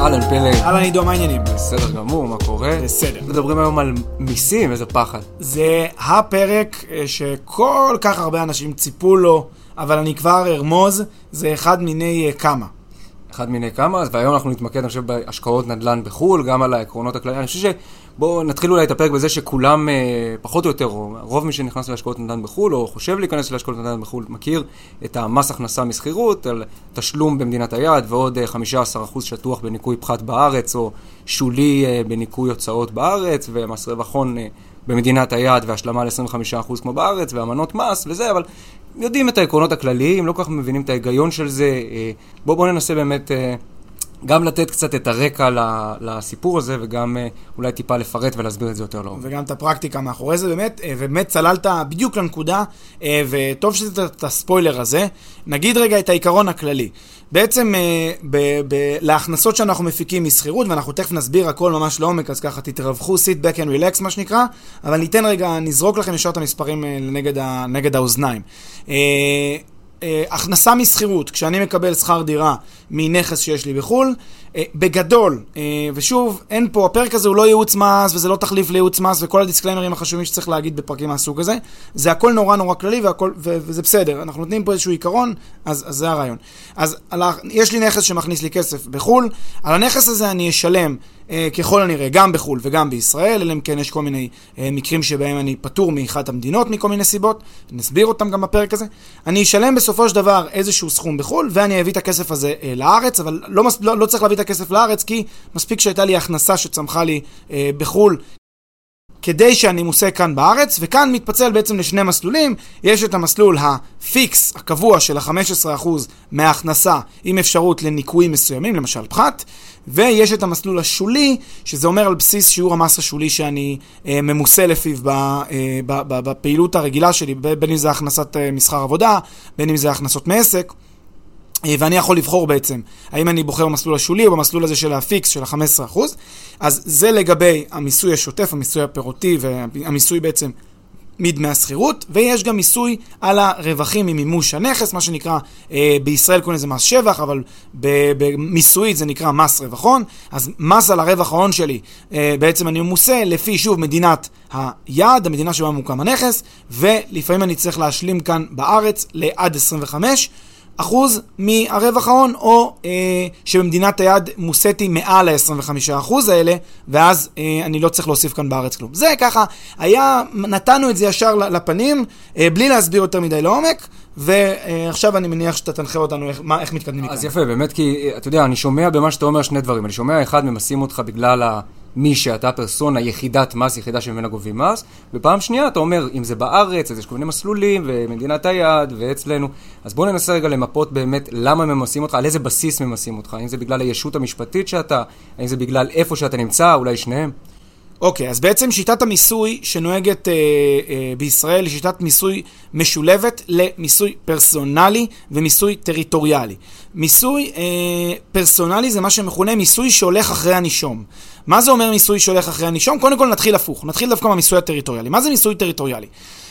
אהלן פלג, אהלן עידו, מה העניינים? בסדר גמור, מה קורה? בסדר. מדברים היום על מיסים, איזה פחד. זה הפרק אה, שכל כך הרבה אנשים ציפו לו, אבל אני כבר ארמוז, זה אחד מיני אה, כמה. אחד מיני כמה, והיום אנחנו נתמקד, אני חושב, בהשקעות נדל"ן בחו"ל, גם על העקרונות הכלליים. אני חושב שבואו נתחיל אולי את הפרק בזה שכולם, אה, פחות או יותר, או רוב מי שנכנס להשקעות נדל"ן בחו"ל, או חושב להיכנס להשקעות נדל"ן בחו"ל, מכיר את המס הכנסה משכירות, על תשלום במדינת היעד, ועוד אה, 15% שטוח בניכוי פחת בארץ, או שולי אה, בניכוי הוצאות בארץ, ומס רווח הון אה, במדינת היעד, והשלמה ל-25% כמו בארץ, ואמנות מס וזה, אבל יודעים את העקרונות הכלליים, לא כל כך מבינים את ההיגיון של זה. אה, בואו בוא ננסה באמת אה, גם לתת קצת את הרקע לסיפור הזה, וגם אה, אולי טיפה לפרט ולהסביר את זה יותר לעומק. וגם את הפרקטיקה מאחורי זה באמת, אה, ובאמת צללת בדיוק לנקודה, אה, וטוב שזה את הספוילר הזה. נגיד רגע את העיקרון הכללי. בעצם ב- ב- להכנסות שאנחנו מפיקים משכירות, ואנחנו תכף נסביר הכל ממש לעומק, אז ככה תתרווחו, sit back and relax מה שנקרא, אבל ניתן רגע, נזרוק לכם ישר את המספרים נגד, ה- נגד האוזניים. אה, הכנסה משכירות, כשאני מקבל שכר דירה מנכס שיש לי בחו"ל, בגדול, אה, ושוב, אין פה, הפרק הזה הוא לא ייעוץ מס, וזה לא תחליף לייעוץ מס, וכל הדיסקליימרים החשובים שצריך להגיד בפרקים מהסוג הזה, זה הכל נורא נורא כללי, והכל, ו- וזה בסדר, אנחנו נותנים פה איזשהו עיקרון, אז, אז זה הרעיון. אז על ה- יש לי נכס שמכניס לי כסף בחו"ל, על הנכס הזה אני אשלם אה, ככל הנראה גם בחו"ל וגם בישראל, אלא אם כן יש כל מיני אה, מקרים שבהם אני פטור מאחת המדינות מכל מיני סיבות, נסביר אותם גם בפרק הזה. אני אשלם בסופו של דבר איזשהו סכום בחו"ל, ואני אביא את הכסף הזה אה, לארץ, אבל לא, לא, לא צריך להביא את הכסף לארץ, כי מספיק שהייתה לי הכנסה שצמחה לי אה, בחו"ל. כדי שאני מוסה כאן בארץ, וכאן מתפצל בעצם לשני מסלולים. יש את המסלול ה fix, הקבוע של ה-15% מההכנסה, עם אפשרות לניכויים מסוימים, למשל פחת, ויש את המסלול השולי, שזה אומר על בסיס שיעור המס השולי שאני אה, ממוסה לפיו ב, אה, ב, ב, בפעילות הרגילה שלי, בין אם זה הכנסת אה, משכר עבודה, בין אם זה הכנסות מעסק. אה, ואני יכול לבחור בעצם, האם אני בוחר במסלול השולי או במסלול הזה של ה fix של ה-15%. אז זה לגבי המיסוי השוטף, המיסוי הפירותי והמיסוי בעצם מדמי השכירות, ויש גם מיסוי על הרווחים ממימוש הנכס, מה שנקרא, אה, בישראל קוראים לזה מס שבח, אבל ב- במיסויית זה נקרא מס רווח הון. אז מס על הרווח ההון שלי, אה, בעצם אני ממוסה לפי, שוב, מדינת היעד, המדינה שבה ממוקם הנכס, ולפעמים אני צריך להשלים כאן בארץ לעד 25. אחוז מהרווח ההון, או אה, שבמדינת היעד מוסתי מעל ה-25 אחוז האלה, ואז אה, אני לא צריך להוסיף כאן בארץ כלום. זה ככה, היה, נתנו את זה ישר לפנים, אה, בלי להסביר יותר מדי לעומק, ועכשיו אני מניח שאתה תנחה אותנו איך, מה, איך מתקדמים מכאן. אז יפה, באמת כי, אה, אתה יודע, אני שומע במה שאתה אומר שני דברים. אני שומע, אחד, ממסים אותך בגלל ה... מי שאתה פרסונה, יחידת מס, יחידה שממנה גובים מס, ופעם שנייה אתה אומר, אם זה בארץ, אז יש כל מיני מסלולים, ומדינת היעד, ואצלנו. אז בואו ננסה רגע למפות באמת למה ממסים אותך, על איזה בסיס ממסים אותך, האם זה בגלל הישות המשפטית שאתה, האם זה בגלל איפה שאתה נמצא, אולי שניהם. אוקיי, אז בעצם שיטת המיסוי שנוהגת אה, אה, בישראל היא שיטת מיסוי משולבת למיסוי פרסונלי ומיסוי טריטוריאלי. מיסוי אה, פרסונלי זה מה שמכונה מיסוי שהולך אחרי הנישום. מה זה אומר מיסוי שהולך אחרי הנישום? קודם כל נתחיל הפוך, נתחיל דווקא מהמיסוי הטריטוריאלי. מה זה מיסוי טריטוריאלי?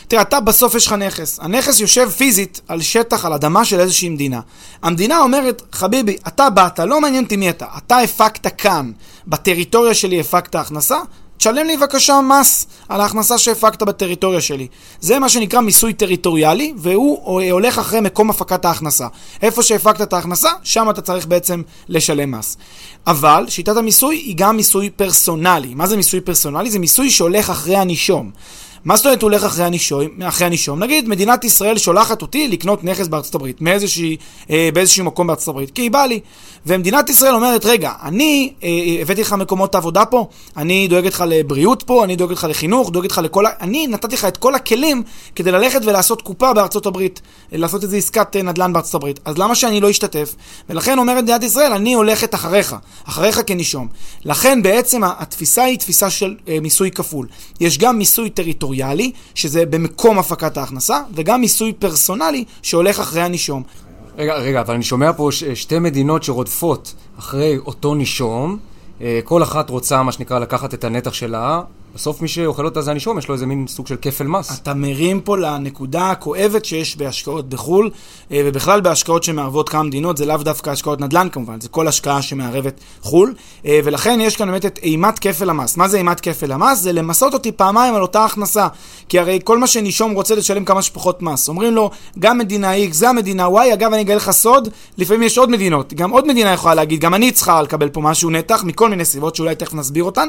תראה, אתה בסוף יש לך נכס. הנכס יושב פיזית על שטח, על אדמה של איזושהי מדינה. המדינה אומרת, חביבי, אתה באת, לא מעניין אותי מי אתה. אתה הפקת כאן, בטריטוריה שלי הפקת הכנסה, תשלם לי בבקשה מס על ההכנסה שהפקת בטריטוריה שלי. זה מה שנקרא מיסוי טריטוריאלי, והוא הולך אחרי מקום הפקת ההכנסה. איפה שהפקת את ההכנסה, שם אתה צריך בעצם לשלם מס. אבל שיטת המיסוי היא גם מיסוי פרסונלי. מה זה מיסוי פרסונלי? זה מיסוי שהולך אחרי הנישום. מה זאת אומרת הוא הולך אחרי הנישום? אחרי הנישום? נגיד, מדינת ישראל שולחת אותי לקנות נכס בארצות הברית, מאיזושהי, אה, באיזשהו מקום בארצות הברית, כי היא באה לי. ומדינת ישראל אומרת, רגע, אני אה, אה, הבאתי לך מקומות עבודה פה, אני דואגת לך לבריאות פה, אני דואגת לך לחינוך, דואגת לך לכל ה... אני נתתי לך את כל הכלים כדי ללכת ולעשות קופה בארצות הברית, לעשות איזו עסקת אה, נדל"ן בארצות הברית. אז למה שאני לא אשתתף? ולכן אומרת מדינת ישראל, אני הולכת אחריך, אחריך כנישום. לכן בעצם התפיסה היא תפיסה של אה, מיסוי כפול. יש גם מיסוי טריטוריאלי, שזה במקום הפקת ההכנסה, וגם מיסוי פרסונלי שהולך אחרי הנישום. רגע, רגע, אבל אני שומע פה ש- שתי מדינות שרודפות אחרי אותו נישום, אה, כל אחת רוצה, מה שנקרא, לקחת את הנתח שלה, בסוף מי שאוכל אותה זה הנישום, יש לו איזה מין סוג של כפל מס. אתה מרים פה לנקודה הכואבת שיש בהשקעות בחו"ל, אה, ובכלל בהשקעות שמערבות כמה מדינות, זה לאו דווקא השקעות נדל"ן כמובן, זה כל השקעה שמערבת חו"ל, אה, ולכן יש כאן באמת את אימת כפל המס. מה זה אימת כפל המס? זה למסות אותי פעמיים על אותה הכנסה. כי הרי כל מה שנישום רוצה לשלם כמה שפחות מס. אומרים לו, גם מדינה X, גם מדינה Y, אגב, אני אגלה לך סוד, לפעמים יש עוד מדינות. גם עוד מדינה יכולה להגיד, גם אני צריכה לקבל פה משהו נתח, מכל מיני סיבות שאולי תכף נסביר אותן.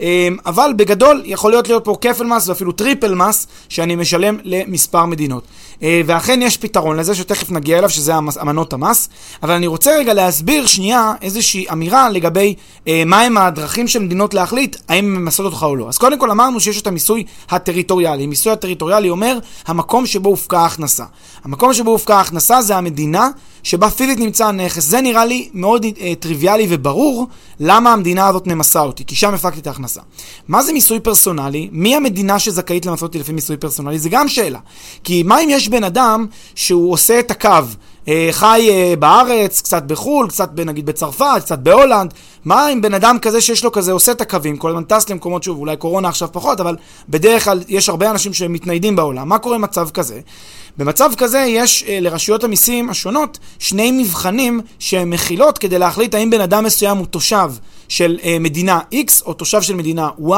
אה, אבל בגדול, יכול להיות להיות פה כפל מס ואפילו triple מס שאני משלם למספר מדינות. אה, ואכן יש פתרון לזה שתכף נגיע אליו, שזה אמנות המס. אבל אני רוצה רגע להסביר שנייה איזושהי אמירה לגבי אה, מהם הדרכים של מדינות להחליט האם הן ממסות אותך או לא. אז קודם כל אמרנו שיש את המיסוי הטריטוריאלי. מיסוי הטריטוריאלי אומר המקום שבו הופקה ההכנסה. המקום שבו הופקה ההכנסה זה המדינה שבה פיזית נמצא הנכס. זה נראה לי מאוד אה, טריוויאלי וברור למה המדינה הזאת ממסה אותי, כי שם הפקתי את ההכנסה. מה זה מיסוי פרסונלי? מי המדינה שזכאית למסות אותי לפי מיסוי פרסונלי? זה גם שאלה. כי מה אם יש בן אדם שהוא עושה את הקו? אה, חי אה, בארץ, קצת בחו"ל, קצת נגיד בצרפת, קצת בהולנד. מה עם בן אדם כזה שיש לו כזה, עושה את הקווים, כל הזמן טס למקומות, שוב, אולי קורונה עכשיו פחות, אבל בדרך כלל יש הרבה אנשים שמתניידים בעולם. מה קורה במצב כזה? במצב כזה יש אה, לרשויות המיסים השונות שני מבחנים שהן מכילות כדי להחליט האם בן אדם מסוים הוא תושב של אה, מדינה X או תושב של מדינה Y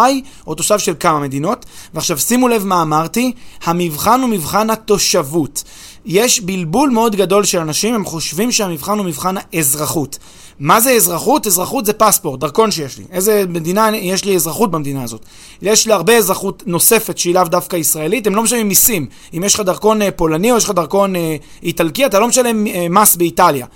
או תושב של כמה מדינות. ועכשיו שימו לב מה אמרתי, המבחן הוא מבחן התושבות. יש בלבול מאוד גדול של אנשים, הם חושבים שהמבחן הוא מבחן האזרחות. מה זה אזרחות? אזרחות זה פספורט, דרכון שיש לי. איזה מדינה, יש לי אזרחות במדינה הזאת. יש לי הרבה אזרחות נוספת שהיא לאו דווקא ישראלית, הם לא משלמים מיסים. אם יש לך דרכון אה, פולני או יש לך דרכון אה, איטלקי, אתה לא משלם אה, מס באיטליה.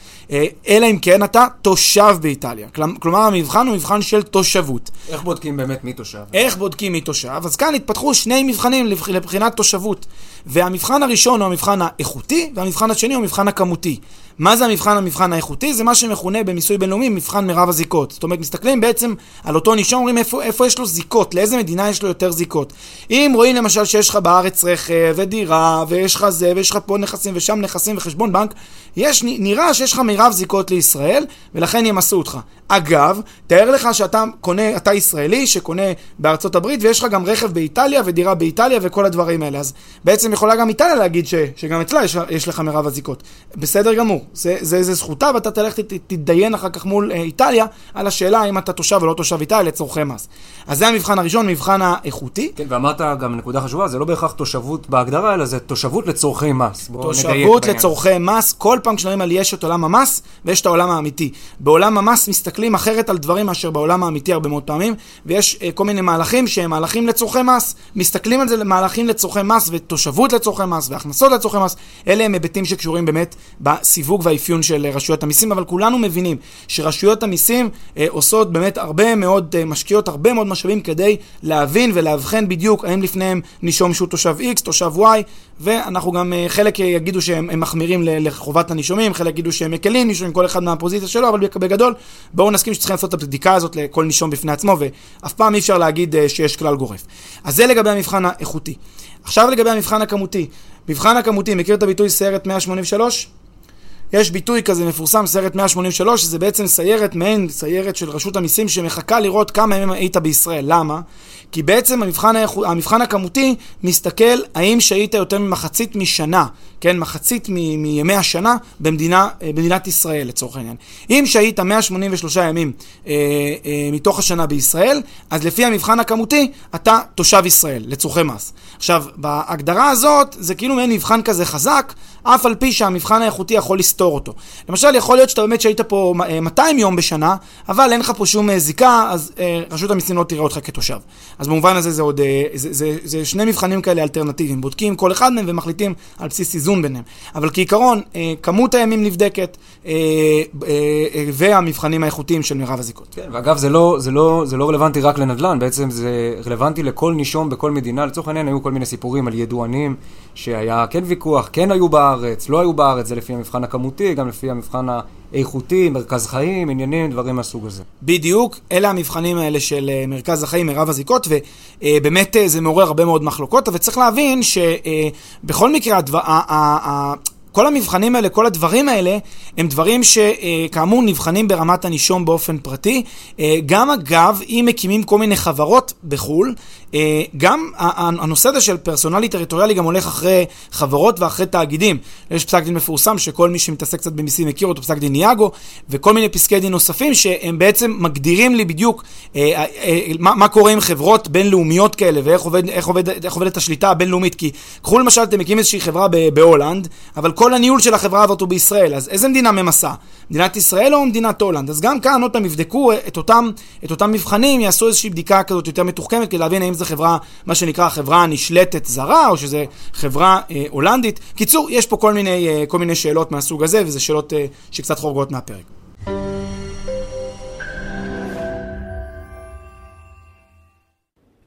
אלא אם כן אתה תושב באיטליה. כלומ- כלומר, המבחן הוא מבחן של תושבות. איך בודקים באמת מי תושב? איך בודקים מי תושב? אז כאן התפתחו שני מבחנים לבח- לבחינת תושבות. והמבחן הראשון הוא המבחן האיכותי, והמבחן השני הוא המבחן הכמותי. מה זה המבחן המבחן האיכותי? זה מה שמכונה במיסוי בינלאומי מבחן מירב הזיקות. זאת אומרת, מסתכלים בעצם על אותו נישום, אומרים איפה, איפה יש לו זיקות, לאיזה מדינה יש לו יותר זיקות. אם רואים למשל שיש לך בארץ רכב ודירה, ויש לך זה, ויש לך פה נכסים ושם נכסים וחשבון בנק, יש, נראה שיש לך מירב זיקות לישראל, ולכן ימסו אותך. אגב, תאר לך שאתה קונה, אתה ישראלי שקונה בארצות הברית, ויש לך גם רכב באיטליה ודירה באיטליה וכל הדברים האלה. אז בעצם יכולה גם איטליה להגיד ש, שגם אצלה יש, יש לך מירב הזיקות. בסדר גמור, זה, זה, זה זכותה, ואתה תלך תתדיין אחר כך מול אה, איטליה על השאלה האם אתה תושב או לא תושב איטליה לצורכי מס. אז זה המבחן הראשון, מבחן האיכותי. כן, ואמרת גם נקודה חשובה, זה לא בהכרח תושבות בהגדרה, אלא זה תושבות לצורכי מס. תושבות. לצורכי מס, כל פעם כשנדברים על יש את עולם המס ויש את העולם האמיתי. בעולם המס מסתכלים אחרת על דברים מאשר בעולם האמיתי הרבה מאוד פעמים, ויש אה, כל מיני מהלכים שהם מהלכים לצורכי מס. מסתכלים על זה למהלכים לצורכי מס ותושבות לצורכי מס והכנסות לצורכי מס. אלה הם היבטים שקשורים באמת בסיווג והאפיון של רשויות המיסים, אבל כולנו מבינים שרשויות המיסים אה, עושות באמת הרבה מאוד, אה, משקיעות הרבה מאוד משאבים כדי להבין ולאבחן בדיוק האם לפניהם נישום שהוא תושב X, תושב Y, ואנחנו גם, אה, חלק יגידו שהם הם מחמירים לחובת הנישומים, חלק יגידו שהם מקלים נישומים, כל אחד מהפוזיציה שלו, אבל בגדול, בואו נסכים שצריכים לעשות את הבדיקה הזאת לכל נישום בפני עצמו, ואף פעם אי אפשר להגיד אה, שיש כלל גורף. אז זה לגבי המבחן האיכותי. עכשיו לגבי המבחן הכמותי. מבחן הכמותי, מכיר את הביטוי סיירת 183? יש ביטוי כזה מפורסם, סיירת 183, שזה בעצם סיירת, מעין סיירת של רשות המיסים שמחכה לראות כמה ימים היית בישראל. למה? כי בעצם המבחן, האיכו- המבחן הכמותי מסתכל האם שהית יותר ממחצית משנה, כן, מחצית מ- מימי השנה במדינה, אה, במדינת ישראל לצורך העניין. אם שהית 183 ימים אה, אה, מתוך השנה בישראל, אז לפי המבחן הכמותי אתה תושב ישראל לצורכי מס. עכשיו, בהגדרה הזאת זה כאילו מעין מבחן כזה חזק, אף על פי שהמבחן האיכותי יכול לסתור אותו. למשל, יכול להיות שאתה באמת שהיית פה 200 יום בשנה, אבל אין לך פה שום זיקה, אז רשות המיסים לא תראה אותך כתושב. אז במובן הזה זה עוד, זה, זה, זה שני מבחנים כאלה אלטרנטיביים. בודקים כל אחד מהם ומחליטים על בסיס איזון ביניהם. אבל כעיקרון, כמות הימים נבדקת, והמבחנים האיכותיים של מירב הזיקות. כן, ואגב, זה לא, זה, לא, זה לא רלוונטי רק לנדל"ן, בעצם זה רלוונטי לכל נישום בכל מדינה. לצורך העניין היו כל מיני סיפורים על ידוענים, שהיה כן ויכוח, כן היו בארץ, לא היו בארץ, זה לפי המבחן הכמותי, גם לפי המבחן האיכותי, מרכז חיים, עניינים, דברים מהסוג הזה. בדיוק, אלה המבחנים האלה של אה, מרכז החיים, מירב הזיקות, ובאמת אה, זה מעורר הרבה מאוד מחלוקות, אבל צריך להבין שבכל מקרה, הדבר, כל המבחנים האלה, כל הדברים האלה, הם דברים שכאמור נבחנים ברמת הנישום באופן פרטי. אה, גם אגב, אם מקימים כל מיני חברות בחו"ל, אה, גם הנושא הזה של פרסונלי טריטוריאלי גם הולך אחרי חברות ואחרי תאגידים. יש פסק דין מפורסם שכל מי שמתעסק קצת במיסים מכיר אותו, פסק דין ניאגו, וכל מיני פסקי דין נוספים שהם בעצם מגדירים לי בדיוק אה, מה, מה קורה עם חברות בינלאומיות כאלה ואיך עובד, איך עובד, איך עובדת השליטה הבינלאומית. כי קחו למשל, אתם מקימים איזושהי חברה בהולנד, אבל כל הניהול של החברה הזאת הוא בישראל, אז איזה מדינה ממסה? מדינת ישראל או מדינת הולנד? אז גם כאן, עוד פעם, יבדקו את אותם, את אותם מבחנים, יעשו איזושהי בדיקה כזאת יותר מתוחכמת, כדי להבין האם זו חברה, מה שנקרא חברה נשלטת זרה, או שזו חברה אה, הולנדית. קיצור, יש פה כל מיני, אה, כל מיני שאלות מהסוג הזה, וזה שאלות אה, שקצת חורגות מהפרק.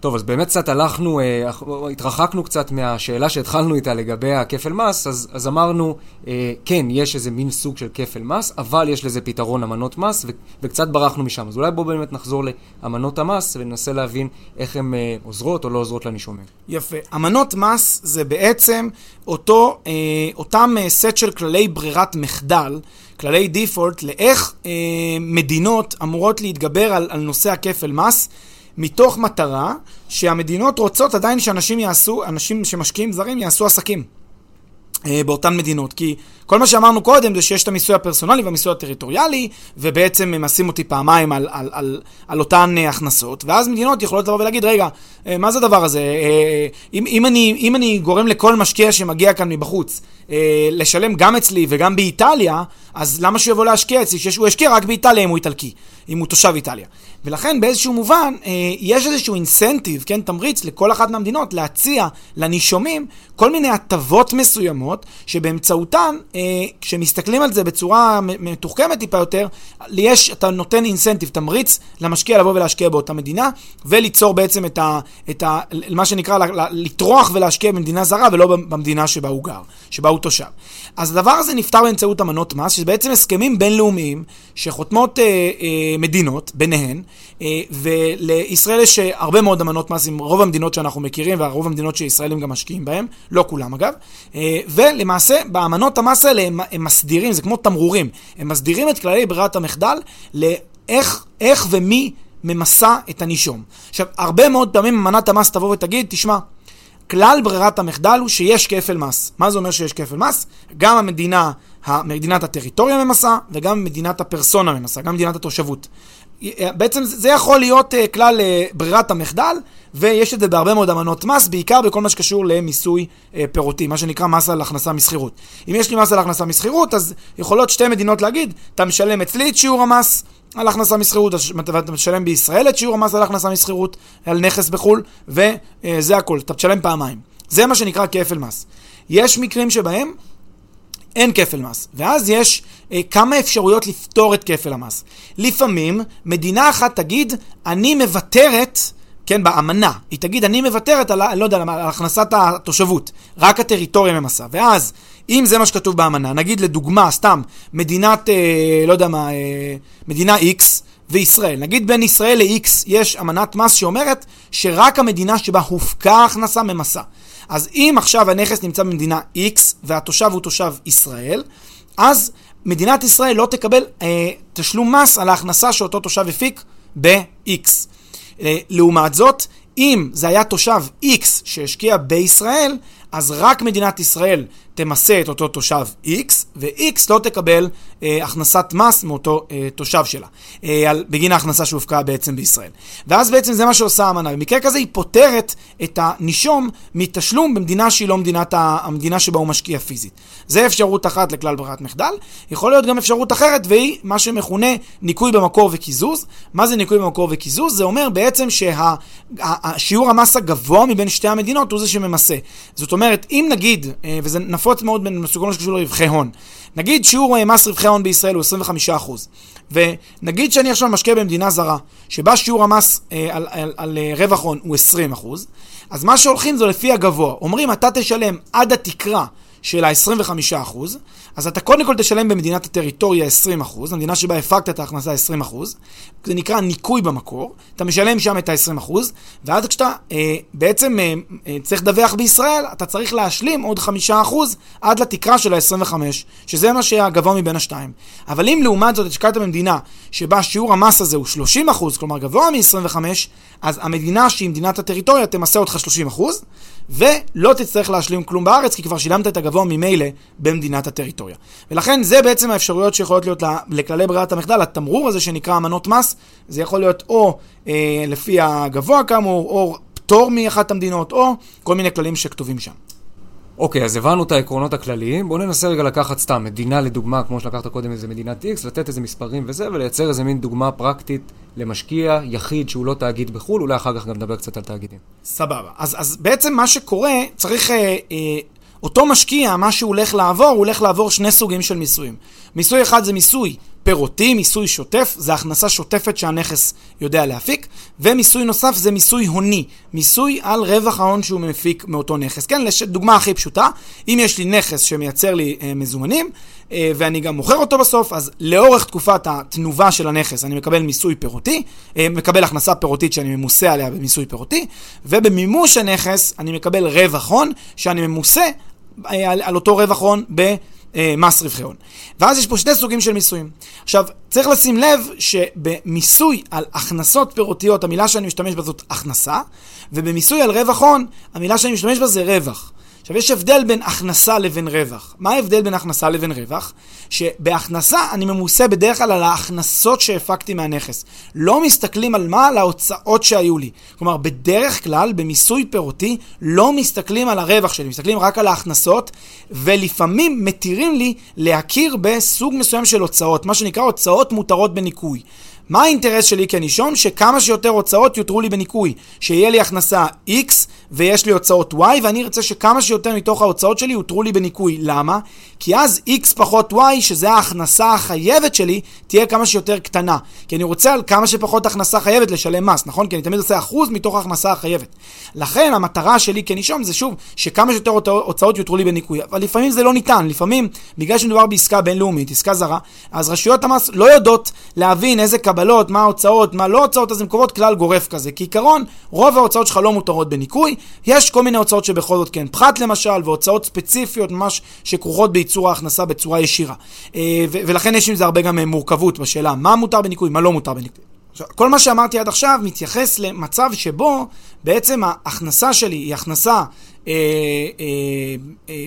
טוב, אז באמת קצת הלכנו, אה, התרחקנו קצת מהשאלה שהתחלנו איתה לגבי הכפל מס, אז, אז אמרנו, אה, כן, יש איזה מין סוג של כפל מס, אבל יש לזה פתרון אמנות מס, ו, וקצת ברחנו משם. אז אולי בואו באמת נחזור לאמנות המס וננסה להבין איך הן אה, עוזרות או לא עוזרות לנישומים. יפה. אמנות מס זה בעצם אותו, אה, אותם אה, סט של כללי ברירת מחדל. כללי דיפולט לאיך אה, מדינות אמורות להתגבר על, על נושא הכפל מס מתוך מטרה שהמדינות רוצות עדיין שאנשים יעשו, אנשים שמשקיעים זרים יעשו עסקים אה, באותן מדינות. כי כל מה שאמרנו קודם זה שיש את המיסוי הפרסונלי והמיסוי הטריטוריאלי, ובעצם הם עשים אותי פעמיים על, על, על, על אותן uh, הכנסות, ואז מדינות יכולות לבוא ולהגיד, רגע, uh, מה זה הדבר הזה? Uh, אם, אם, אני, אם אני גורם לכל משקיע שמגיע כאן מבחוץ uh, לשלם גם אצלי וגם באיטליה, אז למה שהוא יבוא להשקיע אצלי? שהוא ישקיע רק באיטליה אם הוא איטלקי, אם הוא תושב איטליה. ולכן באיזשהו מובן, uh, יש איזשהו אינסנטיב, כן, תמריץ לכל אחת מהמדינות להציע לנישומים כל מיני הטבות מסוימות, שבאמצעותן אה, כשמסתכלים על זה בצורה מתוחכמת טיפה יותר, יש, אתה נותן אינסנטיב, תמריץ למשקיע לבוא ולהשקיע באותה מדינה, וליצור בעצם את ה... את ה מה שנקרא, לטרוח ולהשקיע במדינה זרה ולא במדינה שבה הוא גר, שבה הוא תושב. אז הדבר הזה נפתר באמצעות אמנות מס, בעצם הסכמים בינלאומיים שחותמות אה, אה, מדינות ביניהן, אה, ולישראל יש אה, הרבה מאוד אמנות מס עם רוב המדינות שאנחנו מכירים, ורוב המדינות שישראלים גם משקיעים בהן, לא כולם אגב, אה, ולמעשה באמנות המס האלה הם, הם מסדירים, זה כמו תמרורים, הם מסדירים את כללי ברירת המחדל לאיך איך ומי ממסה את הנישום. עכשיו, הרבה מאוד פעמים אמנת המס תבוא ותגיד, תשמע, כלל ברירת המחדל הוא שיש כפל מס. מה זה אומר שיש כפל מס? גם המדינה, מדינת הטריטוריה ממסה, וגם מדינת הפרסונה ממסה, גם מדינת התושבות. בעצם זה יכול להיות uh, כלל uh, ברירת המחדל, ויש את זה בהרבה מאוד אמנות מס, בעיקר בכל מה שקשור למיסוי uh, פירותי, מה שנקרא מס על הכנסה משכירות. אם יש לי מס על הכנסה משכירות, אז יכולות שתי מדינות להגיד, אתה משלם אצלי את שיעור המס על הכנסה משכירות, ואתה משלם בישראל את שיעור המס על הכנסה משכירות, על נכס בחו"ל, וזה הכל, אתה משלם פעמיים. זה מה שנקרא כפל מס. יש מקרים שבהם אין כפל מס. ואז יש אה, כמה אפשרויות לפתור את כפל המס. לפעמים מדינה אחת תגיד, אני מוותרת, כן, באמנה, היא תגיד, אני מוותרת על, לא יודע, על הכנסת התושבות, רק הטריטוריה ממסה. ואז, אם זה מה שכתוב באמנה, נגיד לדוגמה, סתם, מדינת, אה, לא יודע מה, אה, מדינה X, וישראל. נגיד בין ישראל ל-X יש אמנת מס שאומרת שרק המדינה שבה הופקה ההכנסה ממסה. אז אם עכשיו הנכס נמצא במדינה X והתושב הוא תושב ישראל, אז מדינת ישראל לא תקבל אה, תשלום מס על ההכנסה שאותו תושב הפיק ב-X. אה, לעומת זאת, אם זה היה תושב X שהשקיע בישראל, אז רק מדינת ישראל תמסה את אותו תושב X, ו-X לא תקבל אה, הכנסת מס מאותו אה, תושב שלה, אה, על, בגין ההכנסה שהופקעה בעצם בישראל. ואז בעצם זה מה שעושה האמנה. במקרה כזה היא פוטרת את הנישום מתשלום במדינה שהיא לא מדינת ה, המדינה שבה הוא משקיע פיזית. זה אפשרות אחת לכלל ברירת מחדל. יכול להיות גם אפשרות אחרת, והיא מה שמכונה ניכוי במקור וקיזוז. מה זה ניכוי במקור וקיזוז? זה אומר בעצם שהשיעור המס הגבוה מבין שתי המדינות הוא זה שממסה. זאת אומרת, אם נגיד, אה, וזה נפוץ מאוד בסוגרון לא שקשור לרווחי הון, נגיד שיעור אה, מס רווחי הון בישראל הוא 25%, ונגיד שאני עכשיו משקיע במדינה זרה, שבה שיעור המס אה, על, על, על אה, רווח הון הוא 20%, אז מה שהולכים זה לפי הגבוה. אומרים, אתה תשלם עד התקרה של ה-25%, אז אתה קודם כל תשלם במדינת הטריטוריה 20%, המדינה שבה הפקת את ההכנסה 20%, זה נקרא ניכוי במקור, אתה משלם שם את ה-20%, ואז כשאתה אה, בעצם אה, אה, צריך לדווח בישראל, אתה צריך להשלים עוד 5% עד לתקרה של ה-25, שזה מה שהגבוה מבין השתיים. אבל אם לעומת זאת השקעת במדינה שבה שיעור המס הזה הוא 30%, כלומר גבוה מ-25, אז המדינה שהיא מדינת הטריטוריה תמסה אותך 30%, ולא תצטרך להשלים כלום בארץ, כי כבר שילמת את הגבוה ממילא במדינת הטריטוריה. ולכן זה בעצם האפשרויות שיכולות להיות לכללי ברירת המחדל, התמרור הזה שנקרא אמנות מס, זה יכול להיות או אה, לפי הגבוה כאמור, או פטור מאחת המדינות, או כל מיני כללים שכתובים שם. אוקיי, אז הבנו את העקרונות הכלליים. בואו ננסה רגע לקחת סתם מדינה לדוגמה, כמו שלקחת קודם איזה מדינת X, לתת איזה מספרים וזה, ולייצר איזה מין דוגמה פרקטית למשקיע יחיד שהוא לא תאגיד בחו"ל, אולי אחר כך גם נדבר קצת על תאגידים. סבבה. אז, אז בעצם מה שקורה, צריך... אה, אה, אותו משקיע, מה שהוא הולך לעבור, הוא הולך לעבור שני סוגים של מיסויים. מיסוי אחד זה מיסוי פירותי, מיסוי שוטף, זה הכנסה שוטפת שהנכס יודע להפיק, ומיסוי נוסף זה מיסוי הוני, מיסוי על רווח ההון שהוא מפיק מאותו נכס. כן, דוגמה הכי פשוטה, אם יש לי נכס שמייצר לי אה, מזומנים, אה, ואני גם מוכר אותו בסוף, אז לאורך תקופת התנובה של הנכס אני מקבל מיסוי פירותי, אה, מקבל הכנסה פירותית שאני ממוסה עליה במיסוי פירותי, ובמימוש הנכס אני מקבל רווח הון שאני ממוסה אה, על, על אותו רווח הון ב... אה, מס רווחי הון. ואז יש פה שני סוגים של מיסויים. עכשיו, צריך לשים לב שבמיסוי על הכנסות פירותיות, המילה שאני משתמש בה זאת הכנסה, ובמיסוי על רווח הון, המילה שאני משתמש בה זה רווח. עכשיו, יש הבדל בין הכנסה לבין רווח. מה ההבדל בין הכנסה לבין רווח? שבהכנסה אני ממוסה בדרך כלל על ההכנסות שהפקתי מהנכס. לא מסתכלים על מה? על ההוצאות שהיו לי. כלומר, בדרך כלל, במיסוי פירותי, לא מסתכלים על הרווח שלי, מסתכלים רק על ההכנסות, ולפעמים מתירים לי להכיר בסוג מסוים של הוצאות, מה שנקרא הוצאות מותרות בניכוי. מה האינטרס שלי כנישום? שכמה שיותר הוצאות יותרו לי בניכוי. שיהיה לי הכנסה X ויש לי הוצאות Y, ואני ארצה שכמה שיותר מתוך ההוצאות שלי יותרו לי בניכוי. למה? כי אז X פחות Y, שזה ההכנסה החייבת שלי, תהיה כמה שיותר קטנה. כי אני רוצה על כמה שפחות הכנסה חייבת לשלם מס, נכון? כי אני תמיד עושה אחוז מתוך ההכנסה החייבת. לכן המטרה שלי כנישום זה שוב, שכמה שיותר הוצאות יותרו לי בניכוי. אבל לפעמים זה לא ניתן. לפעמים, בגלל שמדובר בעסקה בינלאומית, עסקה זרה, אז רשויות המס לא יודעות להבין איזה קבלות, מה ההוצאות, מה לא הוצאות, אז הן קובעות כלל גורף כזה. כעיקרון, רוב ההוצאות שלך לא מותרות בניכוי, יש כל מיני הוצאות שבכל זאת כן פחת למשל, והוצאות ספציפיות ממש שכרוכות בייצור ההכנסה בצורה ישירה. אה, ולכן יש עם זה הרבה גם אה, מורכבות בשאלה מה מותר בניכוי, מה לא מותר בניכוי. כל מה שאמרתי עד עכשיו מתייחס למצב שבו בעצם ההכנסה שלי היא הכנסה, אה, אה, אה,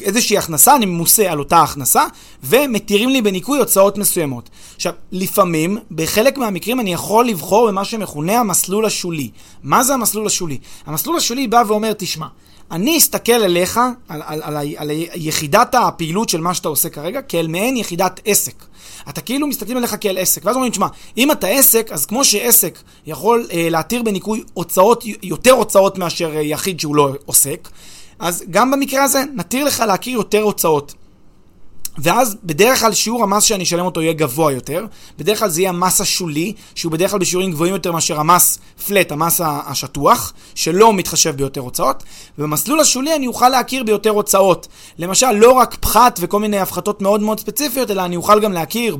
איזושהי הכנסה, אני ממוסה על אותה הכנסה, ומתירים לי בניכוי הוצאות מסוימות. עכשיו, לפעמים, בחלק מהמקרים אני יכול לבחור במה שמכונה המסלול השולי. מה זה המסלול השולי? המסלול השולי בא ואומר, תשמע, אני אסתכל אליך, על, על, על, על יחידת הפעילות של מה שאתה עושה כרגע, כאל מעין יחידת עסק. אתה כאילו מסתכלים עליך כאל עסק. ואז אומרים, תשמע, אם אתה עסק, אז כמו שעסק יכול אה, להתיר בניכוי הוצאות, יותר הוצאות מאשר אה, יחיד שהוא לא עוסק, אז גם במקרה הזה נתיר לך להכיר יותר הוצאות. ואז בדרך כלל שיעור המס שאני אשלם אותו יהיה גבוה יותר, בדרך כלל זה יהיה המס השולי, שהוא בדרך כלל בשיעורים גבוהים יותר מאשר המס פלט, המס השטוח, שלא מתחשב ביותר הוצאות, ובמסלול השולי אני אוכל להכיר ביותר הוצאות. למשל, לא רק פחת וכל מיני הפחתות מאוד מאוד ספציפיות, אלא אני אוכל גם להכיר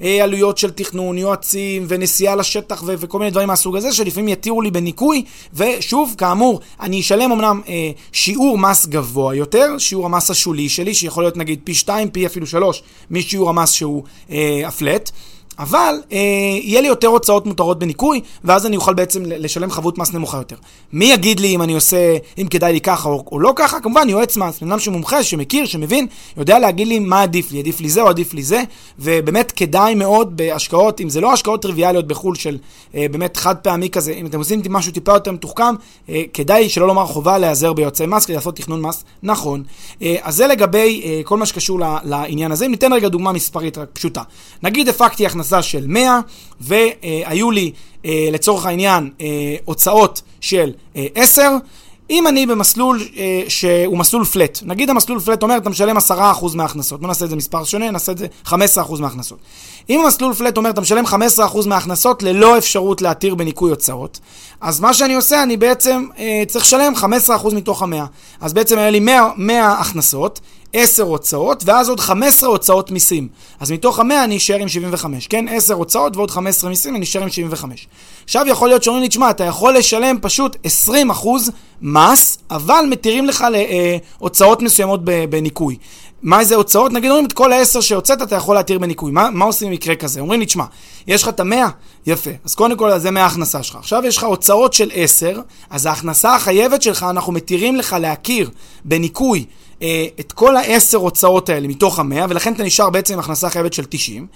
בעלויות של תכנון, יועצים ונסיעה לשטח ו- וכל מיני דברים מהסוג הזה, שלפעמים יתירו לי בניכוי, ושוב, כאמור, אני אשלם אמנם אה, שיעור מס גבוה יותר, שיעור המס השולי שלי, שיכול להיות נגיד פי 2, פי אפילו שלוש, משיעור המס שהוא אה, הפלט. אבל אה, יהיה לי יותר הוצאות מותרות בניכוי, ואז אני אוכל בעצם לשלם חבות מס נמוכה יותר. מי יגיד לי אם אני עושה, אם כדאי לי ככה או, או לא ככה? כמובן, יועץ מס, אדם שמומחה, שמכיר, שמבין, יודע להגיד לי מה עדיף לי, עדיף לי זה או עדיף לי זה, ובאמת כדאי מאוד בהשקעות, אם זה לא השקעות טריוויאליות בחו"ל של אה, באמת חד פעמי כזה, אם אתם עושים משהו טיפה יותר מתוחכם, אה, כדאי שלא לומר חובה להיעזר ביועצי מס כדי לעשות תכנון מס נכון. אה, אז זה לגבי אה, כל מה שקשור לעניין הזה. ניתן רגע דוגמה מספרית רק פשוטה. נגיד של 100 והיו לי לצורך העניין הוצאות של 10, אם אני במסלול אה, שהוא מסלול פלט, נגיד המסלול פלט אומר, אתה משלם 10% מההכנסות, לא נעשה את זה מספר שונה, נעשה את זה 15% מההכנסות. אם המסלול פלט אומר, אתה משלם 15% מההכנסות ללא אפשרות להתיר בניכוי הוצאות, אז מה שאני עושה, אני בעצם אה, צריך לשלם 15% מתוך ה-100. אז בעצם היה לי 100, 100 הכנסות, 10 הוצאות, ואז עוד 15 הוצאות מיסים. אז מתוך ה-100 אני אשאר עם 75, כן? 10 הוצאות ועוד 15 מיסים, אני אשאר עם 75. עכשיו יכול להיות שאומרים לי, תשמע, אתה יכול לשלם פשוט 20% מס, אבל מתירים לך להוצאות מסוימות בניכוי. מה זה הוצאות? נגיד אומרים את כל העשר שהוצאת אתה יכול להתיר בניכוי. מה, מה עושים במקרה כזה? אומרים לי, תשמע, יש לך את המאה? יפה. אז קודם כל זה מההכנסה שלך. עכשיו יש לך הוצאות של עשר, אז ההכנסה החייבת שלך, אנחנו מתירים לך להכיר בניכוי אה, את כל העשר הוצאות האלה מתוך המאה, ולכן אתה נשאר בעצם עם הכנסה חייבת של 90.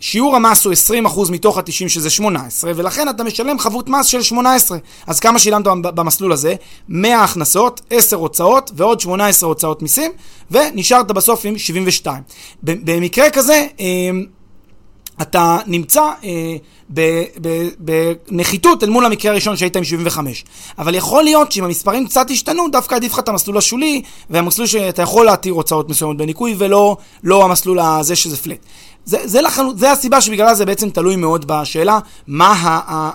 שיעור המס הוא 20% מתוך ה-90 שזה 18, ולכן אתה משלם חבות מס של 18. אז כמה שילמת במסלול הזה? 100 הכנסות, 10 הוצאות ועוד 18 הוצאות מיסים, ונשארת בסוף עם 72. במקרה כזה, אה, אתה נמצא אה, בנחיתות אל מול המקרה הראשון שהיית עם 75. אבל יכול להיות שאם המספרים קצת השתנו, דווקא עדיף לך את המסלול השולי, והמסלול שאתה יכול להתיר הוצאות מסוימות בניכוי, ולא לא המסלול הזה שזה פלט. זה, זה, לחלו, זה הסיבה שבגללה זה בעצם תלוי מאוד בשאלה מה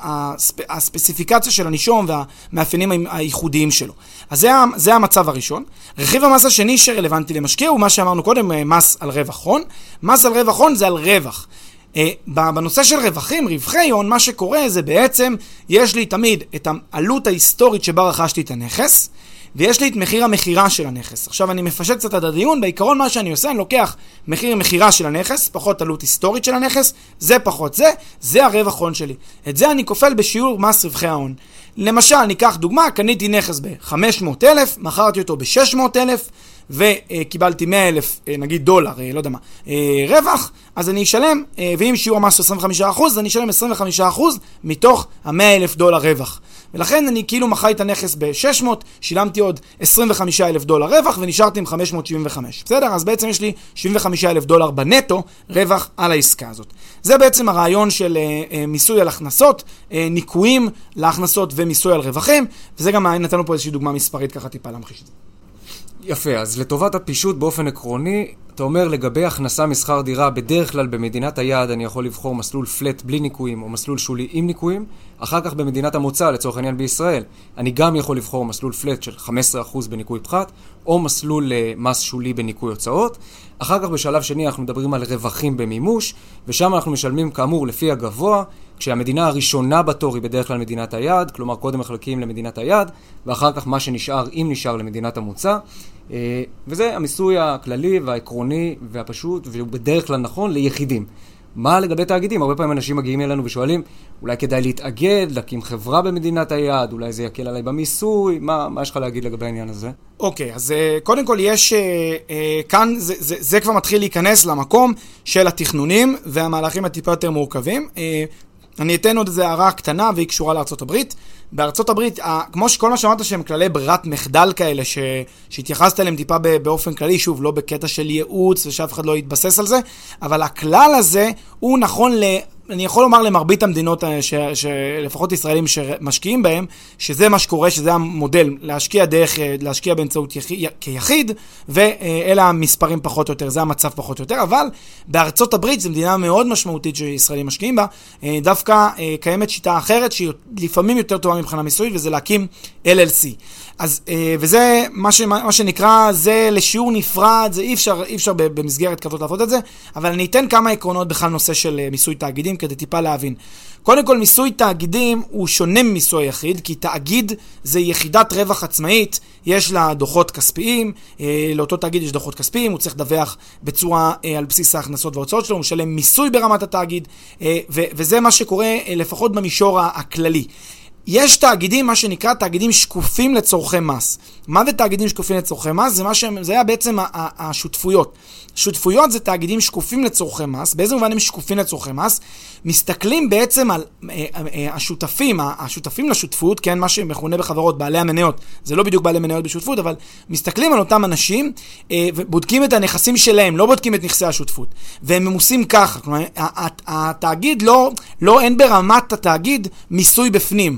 הספ, הספציפיקציה של הנישום והמאפיינים הייחודיים שלו. אז זה, זה המצב הראשון. רכיב המס השני שרלוונטי למשקיע הוא מה שאמרנו קודם, אה, מס על רווח הון. מס על רווח הון זה על רווח. אה, בנושא של רווחים, רווחי הון, מה שקורה זה בעצם, יש לי תמיד את העלות ההיסטורית שבה רכשתי את הנכס, ויש לי את מחיר המכירה של הנכס. עכשיו אני מפשט קצת את הדיון, בעיקרון מה שאני עושה, אני לוקח מחיר מכירה של הנכס, פחות עלות היסטורית של הנכס, זה פחות זה, זה הרווח הון שלי. את זה אני כופל בשיעור מס רווחי ההון. למשל, ניקח דוגמה, קניתי נכס ב-500,000, מכרתי אותו ב-600,000, וקיבלתי 100 אלף, אה, נגיד דולר, אה, לא יודע מה, אה, רווח, אז אני אשלם, ואם שיעור המס הוא 25%, אז אני אשלם 25% מתוך ה-100 אלף דולר רווח. ולכן אני כאילו מכרתי את הנכס ב-600, שילמתי עוד 25 אלף דולר רווח ונשארתי עם 575. בסדר? אז בעצם יש לי 75 אלף דולר בנטו רווח על העסקה הזאת. זה בעצם הרעיון של uh, מיסוי על הכנסות, uh, ניכויים להכנסות ומיסוי על רווחים, וזה גם נתנו פה איזושהי דוגמה מספרית ככה טיפה להמחיש את זה. יפה, אז לטובת הפישוט באופן עקרוני, אתה אומר לגבי הכנסה משכר דירה, בדרך כלל במדינת היעד אני יכול לבחור מסלול פלט בלי ניקויים או מסלול שולי עם ניקויים. אחר כך במדינת המוצא, לצורך העניין בישראל, אני גם יכול לבחור מסלול פלט של 15% בניקוי פחת, או מסלול uh, מס שולי בניקוי הוצאות. אחר כך בשלב שני אנחנו מדברים על רווחים במימוש, ושם אנחנו משלמים כאמור לפי הגבוה, כשהמדינה הראשונה בתור היא בדרך כלל מדינת היעד, כלומר קודם מחלקים למדינת היעד, ואחר כך מה שנשאר, אם נשאר, למדינת המוצא. אה, וזה המיסוי הכללי והעקרוני והפשוט, והוא בדרך כלל נכון ליחידים. מה לגבי תאגידים? הרבה פעמים אנשים מגיעים אלינו ושואלים, אולי כדאי להתאגד, להקים חברה במדינת היעד, אולי זה יקל עליי במיסוי, מה, מה יש לך להגיד לגבי העניין הזה? אוקיי, okay, אז uh, קודם כל יש, uh, uh, כאן זה, זה, זה כבר מתחיל להיכנס למקום של התכנונים והמהלכים הטיפה יותר מורכבים. אני אתן עוד איזה הערה קטנה והיא קשורה הברית. בארצות הברית, כמו שכל מה שאמרת שהם כללי ברירת מחדל כאלה, ש, שהתייחסת אליהם טיפה באופן כללי, שוב, לא בקטע של ייעוץ ושאף אחד לא יתבסס על זה, אבל הכלל הזה הוא נכון. אני יכול לומר למרבית המדינות ש, שלפחות ישראלים שמשקיעים בהם, שזה מה שקורה, שזה המודל, להשקיע דרך, להשקיע באמצעות יחיד, כיחיד, ואלה המספרים פחות או יותר, זה המצב פחות או יותר, אבל בארצות הברית, זו מדינה מאוד משמעותית שישראלים משקיעים בה, דווקא קיימת שיטה אחרת, שהיא לפעמים יותר טובה מבחינה מיסויית, וזה להקים LLC. אז, אה, וזה מה, ש, מה שנקרא, זה לשיעור נפרד, זה אי אפשר, אי אפשר במסגרת כזאת לעבוד את זה, אבל אני אתן כמה עקרונות בכלל נושא של אה, מיסוי תאגידים. כדי טיפה להבין. קודם כל, מיסוי תאגידים הוא שונה ממיסוי יחיד, כי תאגיד זה יחידת רווח עצמאית, יש לה דוחות כספיים, אה, לאותו תאגיד יש דוחות כספיים, הוא צריך לדווח בצורה על בסיס ההכנסות וההוצאות שלו, הוא משלם מיסוי ברמת התאגיד, וזה מה שקורה לפחות במישור הכללי. יש תאגידים, מה שנקרא תאגידים שקופים לצורכי מס. מה זה תאגידים שקופים לצורכי מס? זה, מה ש... זה היה בעצם השותפויות. שותפויות זה תאגידים שקופים לצורכי מס. באיזה מובן הם שקופים לצורכי מס? מסתכלים בעצם על אה, אה, השותפים, השותפים לשותפות, כן, מה שמכונה בחברות בעלי המניות, זה לא בדיוק בעלי מניות בשותפות, אבל מסתכלים על אותם אנשים אה, ובודקים את הנכסים שלהם, לא בודקים את נכסי השותפות. והם ממוסים ככה, כלומר, התאגיד לא, לא, אין ברמת התאגיד מיסוי בפנים.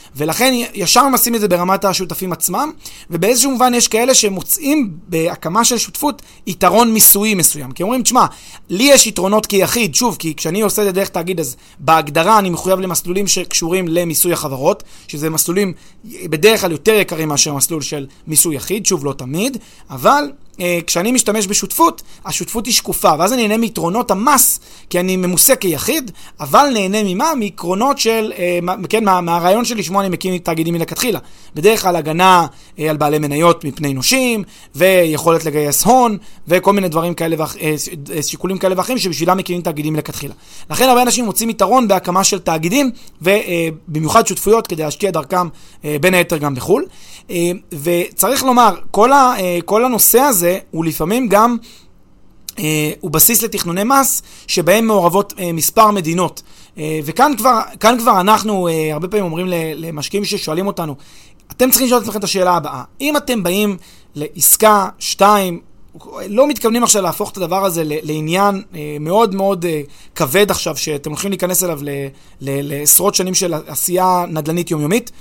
ולכן ישר ממסים את זה ברמת השותפים עצמם, ובאיזשהו מובן יש כאלה שמוצאים בהקמה של שותפות יתרון מיסויי מסוים. כי אומרים, תשמע, לי יש יתרונות כיחיד, שוב, כי כשאני עושה את זה דרך תאגיד, אז בהגדרה אני מחויב למסלולים שקשורים למיסוי החברות, שזה מסלולים בדרך כלל יותר יקרים מאשר מסלול של מיסוי יחיד, שוב, לא תמיד, אבל אה, כשאני משתמש בשותפות, השותפות היא שקופה, ואז אני נהנה מיתרונות המס, כי אני ממוסה כיחיד, אבל נהנה ממה? מעקרונות של, אה, כן, מה, מהרעיון של אני מקים תאגידים מלכתחילה. בדרך כלל הגנה אה, על בעלי מניות מפני נושים, ויכולת לגייס הון, וכל מיני דברים כאלה, ואח, שיקולים כאלה ואחרים שבשבילם מקימים תאגידים מלכתחילה. לכן הרבה אנשים מוצאים יתרון בהקמה של תאגידים, ובמיוחד שותפויות כדי להשקיע דרכם בין היתר גם בחו"ל. וצריך לומר, כל, ה, כל הנושא הזה, הוא לפעמים גם, אה, הוא בסיס לתכנוני מס שבהם מעורבות אה, מספר מדינות. אה, וכאן כבר, כבר אנחנו אה, הרבה פעמים אומרים למשקיעים ששואלים אותנו, אתם צריכים לשאול את עצמכם את השאלה הבאה, אם אתם באים לעסקה, שתיים, לא מתכוונים עכשיו להפוך את הדבר הזה לעניין אה, מאוד מאוד כבד עכשיו, שאתם הולכים להיכנס אליו לעשרות שנים של עשייה נדל"נית יומיומית.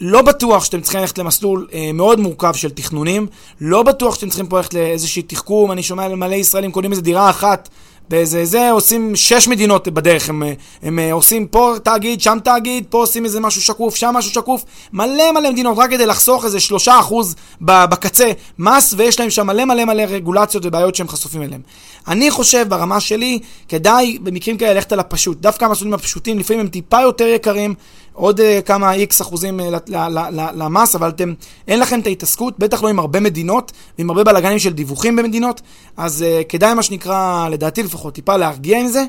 לא בטוח שאתם צריכים ללכת למסלול מאוד מורכב של תכנונים, לא בטוח שאתם צריכים פה ללכת לאיזושהי תחכום, אני שומע על מלא ישראלים קונים איזה דירה אחת באיזה זה, עושים שש מדינות בדרך, הם, הם, הם עושים פה תאגיד, שם תאגיד, פה עושים איזה משהו שקוף, שם משהו שקוף, מלא מלא מדינות, רק כדי לחסוך איזה שלושה אחוז בקצה מס, ויש להם שם מלא מלא מלא רגולציות ובעיות שהם חשופים אליהם. אני חושב, ברמה שלי, כדאי במקרים כאלה ללכת על הפשוט. דווקא המסלולים הפשוטים, לפעמים הם טיפה יותר יקרים, עוד uh, כמה איקס אחוזים uh, למס, אבל אתם, אין לכם את ההתעסקות, בטח לא עם הרבה מדינות, ועם הרבה בלאגנים של דיווחים במדינות, אז uh, כדאי מה שנקרא, לדעתי לפחות, טיפה להרגיע עם זה.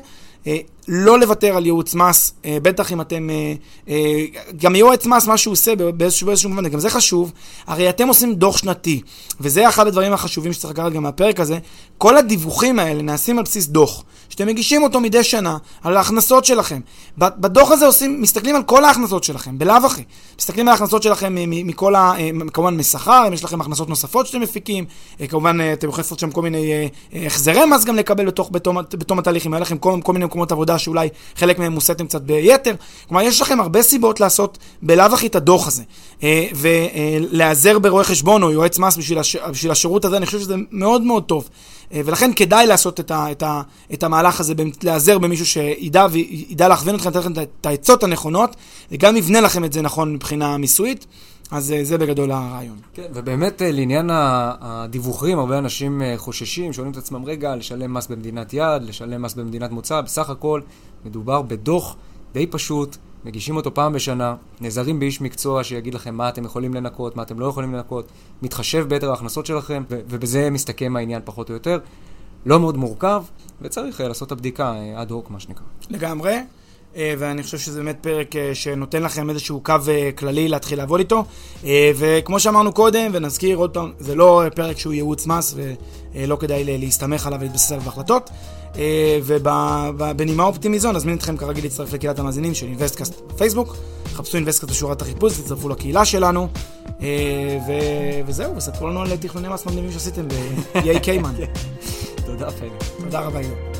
לא לוותר על ייעוץ מס, אה, בטח אם אתם... אה, אה, גם יועץ מס, מה שהוא עושה באיזשהו, באיזשהו מובן, גם זה חשוב, הרי אתם עושים דוח שנתי, וזה אחד הדברים החשובים שצריך לקחת גם מהפרק הזה, כל הדיווחים האלה נעשים על בסיס דוח, שאתם מגישים אותו מדי שנה, על ההכנסות שלכם. בדוח הזה עושים, מסתכלים על כל ההכנסות שלכם, בלאו הכי. מסתכלים על ההכנסות שלכם מכל ה... כמובן משכר, אם יש לכם הכנסות נוספות שאתם מפיקים, כמובן אתם יכולים לעשות שם כל מיני החזרי מס גם לקבל בתוך, בתום, בתום התהליך, אם היה לכם כל, כל מיני מקומות עבודה עבודה שאולי חלק מהם מוסתם קצת ביתר. כלומר, יש לכם הרבה סיבות לעשות בלאו הכי את הדוח הזה. אה, ולהיעזר ברואה חשבון או יועץ מס בשביל, הש... בשביל השירות הזה, אני חושב שזה מאוד מאוד טוב. אה, ולכן כדאי לעשות את, ה, את, ה, את המהלך הזה, להיעזר במישהו שידע וידע להכווין אתכם, לתת לכם את העצות הנכונות, וגם יבנה לכם את זה נכון מבחינה מיסויית. אז אה, זה בגדול הרעיון. כן, ובאמת אה, לעניין הדיווחים, הרבה אנשים אה, חוששים, שואלים את עצמם, רגע, לשלם מס במדינת יעד, לשלם מס במדינת מוצא, בסך הכל מדובר בדוח די פשוט, מגישים אותו פעם בשנה, נעזרים באיש מקצוע שיגיד לכם מה אתם יכולים לנקות, מה אתם לא יכולים לנקות, מתחשב ביתר ההכנסות שלכם, ובזה מסתכם העניין פחות או יותר. לא מאוד מורכב, וצריך לעשות את הבדיקה אד הוק, מה שנקרא. לגמרי. אה, ואני חושב שזה באמת פרק אה, שנותן לכם איזשהו קו אה, כללי להתחיל לעבוד איתו. וכמו שאמרנו קודם, ונזכיר עוד פעם, זה לא פרק שהוא ייעוץ מס ולא כדאי להסתמך עליו ולהתבסס עליו בהחלטות. ובנימה אופטימית זו, נזמין אתכם כרגיל להצטרף לקהילת המאזינים של אינבסטקאסט בפייסבוק. חפשו אינבסטקאסט בשורת החיפוש, תצטרפו לקהילה שלנו. וזהו, וספרו לנו על תכנוני מס מדהימים שעשיתם ב-EA קיימן. תודה, פני. תודה רבה, יו.